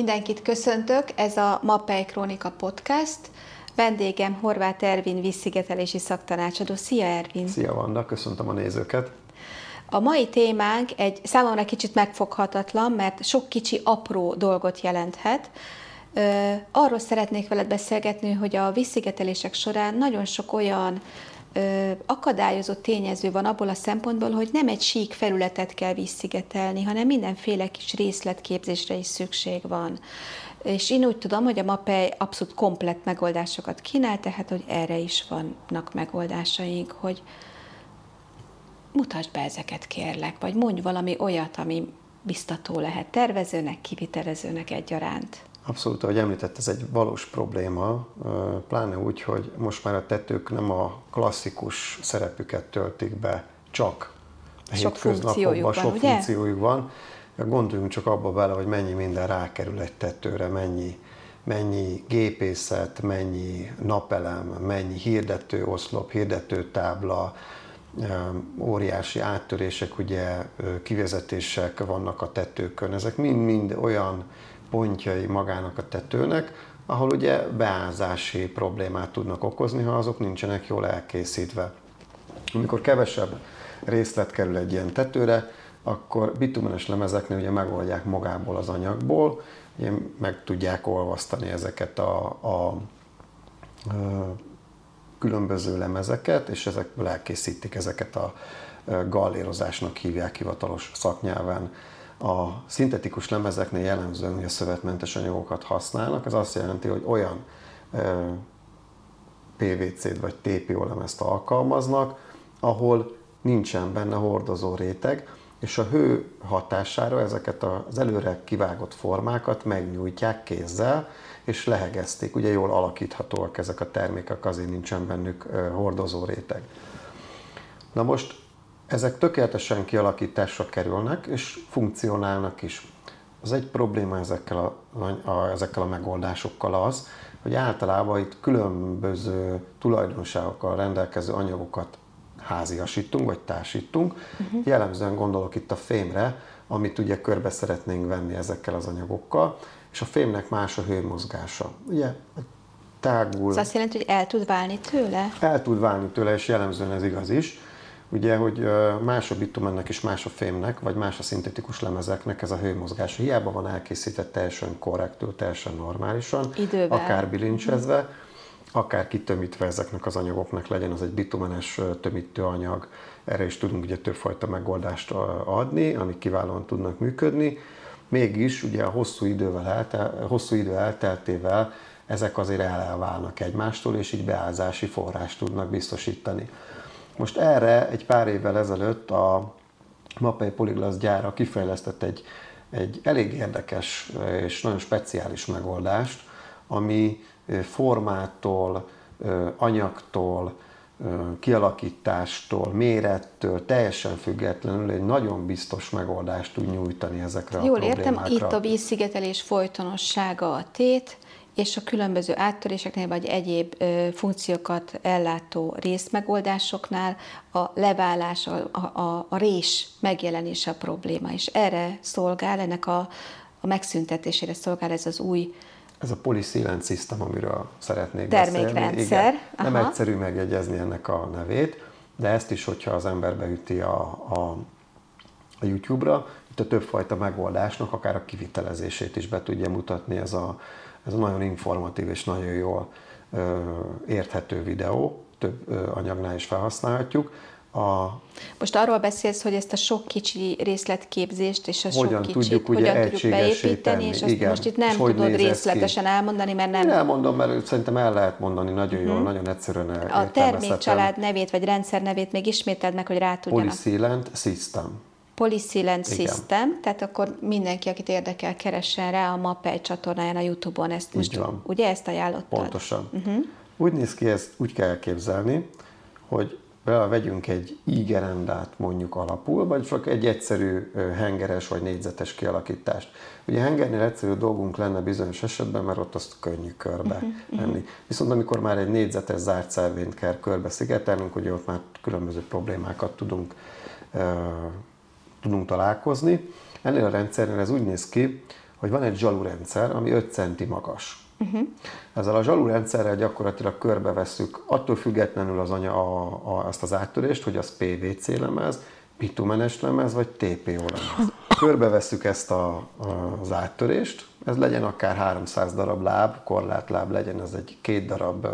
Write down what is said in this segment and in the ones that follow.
Mindenkit köszöntök, ez a Mappely Krónika Podcast. Vendégem Horváth Ervin vízszigetelési szaktanácsadó. Szia Ervin! Szia Vanda, köszöntöm a nézőket! A mai témánk egy számomra kicsit megfoghatatlan, mert sok kicsi apró dolgot jelenthet. Arról szeretnék veled beszélgetni, hogy a vízszigetelések során nagyon sok olyan akadályozó tényező van abból a szempontból, hogy nem egy sík felületet kell visszigetelni, hanem mindenféle kis részletképzésre is szükség van. És én úgy tudom, hogy a MAPEI abszolút komplett megoldásokat kínál, tehát hogy erre is vannak megoldásaink, hogy mutasd be ezeket kérlek, vagy mondj valami olyat, ami biztató lehet tervezőnek, kivitelezőnek egyaránt. Abszolút, ahogy említett, ez egy valós probléma, pláne úgy, hogy most már a tetők nem a klasszikus szerepüket töltik be, csak a sok funkciójuk sok ugye? funkciójuk van. Gondoljunk csak abba bele, hogy mennyi minden rákerül egy tetőre, mennyi, mennyi gépészet, mennyi napelem, mennyi hirdető oszlop, hirdető tábla, óriási áttörések, ugye kivezetések vannak a tetőkön. Ezek mind-mind olyan pontjai magának a tetőnek, ahol ugye beázási problémát tudnak okozni, ha azok nincsenek jól elkészítve. Amikor kevesebb részlet kerül egy ilyen tetőre, akkor bitumenes lemezeknél ugye megoldják magából az anyagból, ugye meg tudják olvasztani ezeket a, a, a különböző lemezeket, és ezekből elkészítik ezeket a gallérozásnak hívják hivatalos szaknyelven a szintetikus lemezeknél jellemzően, hogy a szövetmentes anyagokat használnak, ez azt jelenti, hogy olyan PVC-t vagy TPO lemezt alkalmaznak, ahol nincsen benne hordozó réteg, és a hő hatására ezeket az előre kivágott formákat megnyújtják kézzel, és lehegezték. Ugye jól alakíthatóak ezek a termékek, azért nincsen bennük hordozó réteg. Na most ezek tökéletesen kialakításra kerülnek, és funkcionálnak is. Az egy probléma ezekkel a, a, ezekkel a megoldásokkal az, hogy általában itt különböző tulajdonságokkal rendelkező anyagokat háziasítunk, vagy társítunk. Uh-huh. Jellemzően gondolok itt a fémre, amit ugye körbe szeretnénk venni ezekkel az anyagokkal, és a fémnek más a hőmozgása. Ugye tágul. Ez azt jelenti, hogy el tud válni tőle? El tud válni tőle, és jellemzően ez igaz is ugye, hogy más a bitumennek és más a fémnek, vagy más a szintetikus lemezeknek ez a hőmozgás. Hiába van elkészített teljesen korrektül, teljesen normálisan, Idővel. akár bilincsezve, akár kitömítve ezeknek az anyagoknak legyen az egy bitumenes tömítőanyag, erre is tudunk ugye többfajta megoldást adni, amik kiválóan tudnak működni. Mégis ugye a hosszú, idővel eltel, hosszú idő elteltével ezek azért elválnak egymástól, és így beázási forrást tudnak biztosítani. Most erre egy pár évvel ezelőtt a Mapei Polyglass gyára kifejlesztett egy, egy elég érdekes és nagyon speciális megoldást, ami formától, anyagtól, kialakítástól, mérettől, teljesen függetlenül egy nagyon biztos megoldást tud nyújtani ezekre Jól a problémákra. Jól értem, itt a vízszigetelés folytonossága a tét, és a különböző áttöréseknél vagy egyéb ö, funkciókat ellátó részmegoldásoknál a leválás, a, a, a rés megjelenése a probléma, és erre szolgál, ennek a, a megszüntetésére szolgál ez az új ez a Polysealant System, amiről szeretnék Termékrendszer. beszélni. Igen, nem egyszerű megjegyezni ennek a nevét, de ezt is, hogyha az ember beüti a, a, a YouTube-ra, itt a többfajta megoldásnak, akár a kivitelezését is be tudja mutatni ez a, ez nagyon informatív és nagyon jól érthető videó, több anyagnál is felhasználhatjuk. A, Most arról beszélsz, hogy ezt a sok kicsi részletképzést és a hogyan sok kicsit ugye hogyan tudjuk beépíteni, és azt Igen. most itt nem tudod részletesen ki? elmondani, mert nem... Elmondom, mert szerintem el lehet mondani nagyon jól, uh-huh. nagyon egyszerűen A termékcsalád nevét, vagy rendszer nevét még ismételd meg, hogy rá tudjanak. Polysealant System. Polysilent System, tehát akkor mindenki, akit érdekel, keressen rá a Mapei csatornáján a Youtube-on. Ezt most, van. ugye ezt ajánlottad? Pontosan. Uh-huh. Úgy néz ki, ezt úgy kell elképzelni, hogy vegyünk egy ígerendát mondjuk alapul, vagy csak egy egyszerű hengeres vagy négyzetes kialakítást. Ugye hengernél egyszerű dolgunk lenne bizonyos esetben, mert ott azt könnyű körbe uh-huh, venni. Uh-huh. Viszont amikor már egy négyzetes zárt szervényt kell körbe szigetelnünk, ugye ott már különböző problémákat tudunk tudunk találkozni. Ennél a rendszernél ez úgy néz ki, hogy van egy zsalurendszer, ami 5 centi magas. Uh-huh. Ezzel a zsalurendszerrel gyakorlatilag körbevesszük, attól függetlenül az anya, a, a, azt az áttörést, hogy az PVC lemez, bitumenes lemez vagy TPO lemez. Körbevesszük ezt a, az áttörést, ez legyen akár 300 darab láb, korlátláb legyen, ez egy két darab uh,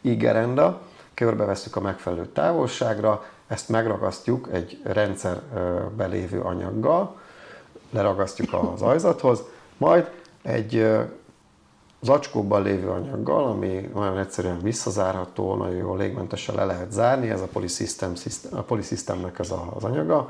igerenda, körbevesszük a megfelelő távolságra, ezt megragasztjuk egy rendszerbe lévő anyaggal, leragasztjuk az ajzathoz, majd egy zacskóban lévő anyaggal, ami nagyon egyszerűen visszazárható, nagyon jól légmentesen le lehet zárni, ez a Polysystem, a Polysystemnek ez az anyaga,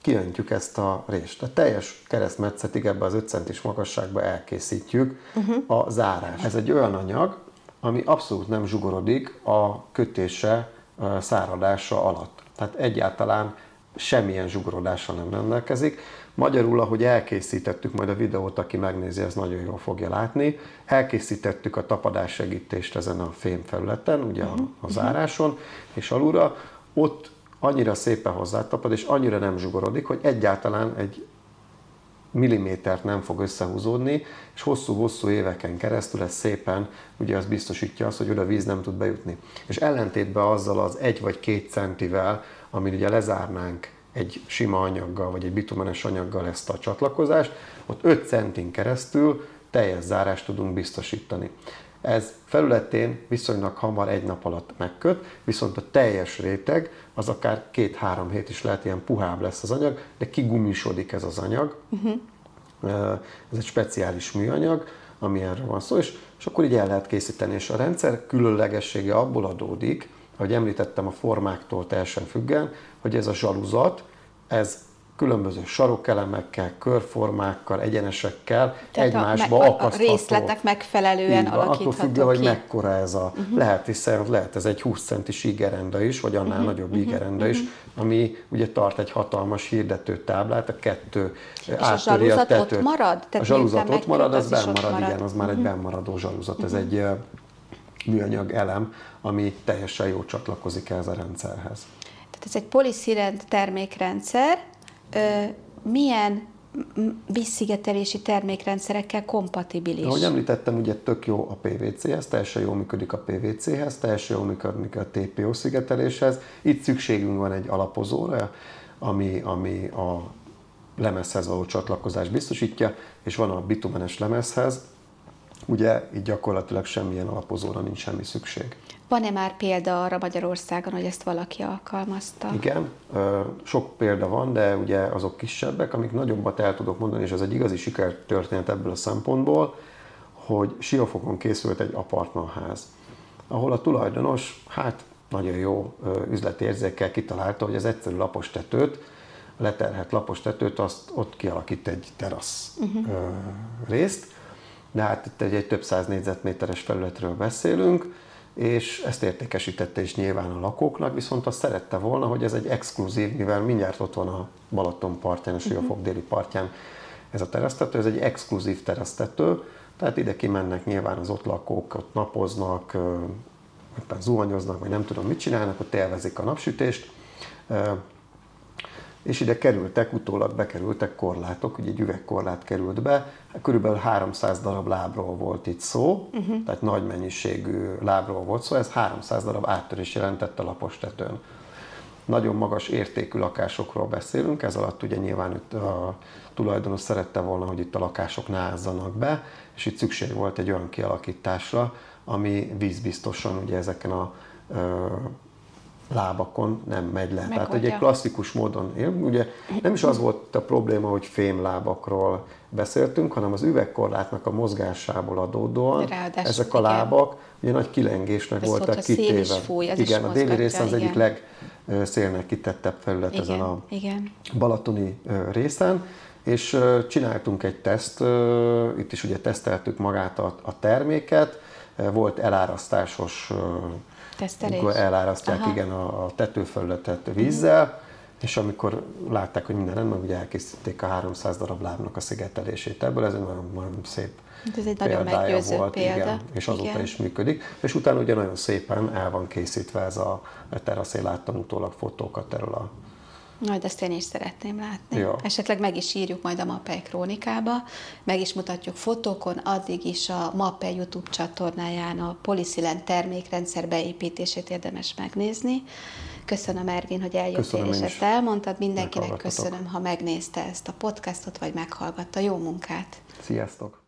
kiöntjük ezt a rést. A teljes keresztmetszetig ebbe az 5 centis magasságba elkészítjük uh-huh. a zárás. Ez egy olyan anyag, ami abszolút nem zsugorodik a kötése száradása alatt. Tehát egyáltalán semmilyen zsugorodással nem rendelkezik. Magyarul, ahogy elkészítettük, majd a videót, aki megnézi, ez nagyon jól fogja látni, elkészítettük a tapadás segítést ezen a fém felületen, ugye uh-huh. a, a záráson, és alulra, ott annyira szépen hozzátapad, és annyira nem zsugorodik, hogy egyáltalán egy millimétert nem fog összehúzódni, és hosszú-hosszú éveken keresztül ez szépen, ugye az biztosítja azt, hogy oda víz nem tud bejutni. És ellentétben azzal az egy vagy két centivel, amit ugye lezárnánk egy sima anyaggal, vagy egy bitumenes anyaggal ezt a csatlakozást, ott 5 centin keresztül teljes zárást tudunk biztosítani. Ez felületén viszonylag hamar egy nap alatt megköt, viszont a teljes réteg az akár két-három hét is lehet, ilyen puhább lesz az anyag, de kigumisodik ez az anyag. Uh-huh. Ez egy speciális műanyag, ami erről van szó, és, és akkor így el lehet készíteni. És a rendszer különlegessége abból adódik, ahogy említettem, a formáktól teljesen függen, hogy ez a zsaluzat, ez különböző sarokelemekkel, körformákkal, egyenesekkel Tehát egymásba a, akasztható. A részletek megfelelően van, Attól függően, hogy mekkora ez a, uh-huh. lehet, hiszen lehet ez egy 20 centis igerenda is, vagy annál uh-huh. nagyobb uh-huh. igerenda uh-huh. is, ami ugye tart egy hatalmas hirdető táblát, a kettő És a zsaluzat a tetőt. ott marad? Tehát a zsaluzat ott marad, az, az marad, marad, igen, az már uh-huh. egy bennmaradó zsaluzat, uh-huh. ez egy műanyag elem, ami teljesen jó csatlakozik ehhez a rendszerhez. Tehát ez egy poliszirend termékrendszer, milyen vízszigetelési termékrendszerekkel kompatibilis. Ahogy említettem, ugye tök jó a PVC-hez, teljesen jól működik a PVC-hez, teljesen jól működik a TPO szigeteléshez. Itt szükségünk van egy alapozóra, ami, ami a lemezhez való csatlakozást biztosítja, és van a bitumenes lemezhez, ugye így gyakorlatilag semmilyen alapozóra nincs semmi szükség. Van-e már példa arra Magyarországon, hogy ezt valaki alkalmazta? Igen, sok példa van, de ugye azok kisebbek, amik nagyobbat el tudok mondani, és ez egy igazi sikertörténet ebből a szempontból, hogy Siófokon készült egy apartmanház, ahol a tulajdonos, hát nagyon jó üzletérzékkel kitalálta, hogy az egyszerű lapos tetőt, leterhet lapos tetőt, azt ott kialakít egy terasz uh-huh. részt, de hát itt egy, egy több száz négyzetméteres felületről beszélünk, és ezt értékesítette is nyilván a lakóknak, viszont azt szerette volna, hogy ez egy exkluzív, mivel mindjárt ott van a Balaton partján, a Siófok mhm. déli partján ez a terasztető, ez egy exkluzív terasztető, tehát ide kimennek nyilván az ott lakók, ott napoznak, éppen zuhanyoznak, vagy nem tudom mit csinálnak, ott élvezik a napsütést, és ide kerültek, utólag bekerültek korlátok, ugye egy üvegkorlát került be, körülbelül 300 darab lábról volt itt szó, uh-huh. tehát nagy mennyiségű lábról volt szó, ez 300 darab áttörés jelentett a lapos tetőn. Nagyon magas értékű lakásokról beszélünk, ez alatt ugye nyilván itt a tulajdonos szerette volna, hogy itt a lakások názzanak be, és itt szükség volt egy olyan kialakításra, ami vízbiztosan ugye ezeken a lábakon nem megy le. Tehát egy klasszikus módon él. Ugye nem is az volt a probléma, hogy fémlábakról beszéltünk, hanem az üvegkorlátnak a mozgásából adódóan Ráadásul, ezek a lábak ugye nagy kilengésnek Ez voltak kitéve. Fúj, igen, a déli részen az egyik legszélnek kitettebb felület igen, ezen a igen. balatoni részen, és csináltunk egy teszt, itt is ugye teszteltük magát a, a terméket, volt elárasztásos Tesztelés? Amikor elárasztják Aha. igen a, a tetőfelületet vízzel, és amikor látták, hogy minden rendben, ugye elkészítették a 300 darab lábnak a szigetelését ebből, ez egy nagyon, nagyon szép ez egy nagyon meggyőző volt, példa. Igen, és azóta igen. is működik. És utána ugye nagyon szépen el van készítve ez a teraszén, láttam utólag fotókat erről a Majd ezt én is szeretném látni. Jó. Esetleg meg is írjuk majd a Mappely krónikába, meg is mutatjuk fotókon, addig is a Mappely YouTube csatornáján a Polyszilent termékrendszer beépítését érdemes megnézni. Köszönöm, Ervin, hogy eljöttél és ezt elmondtad. Mindenkinek köszönöm, ha megnézte ezt a podcastot, vagy meghallgatta. Jó munkát! Sziasztok!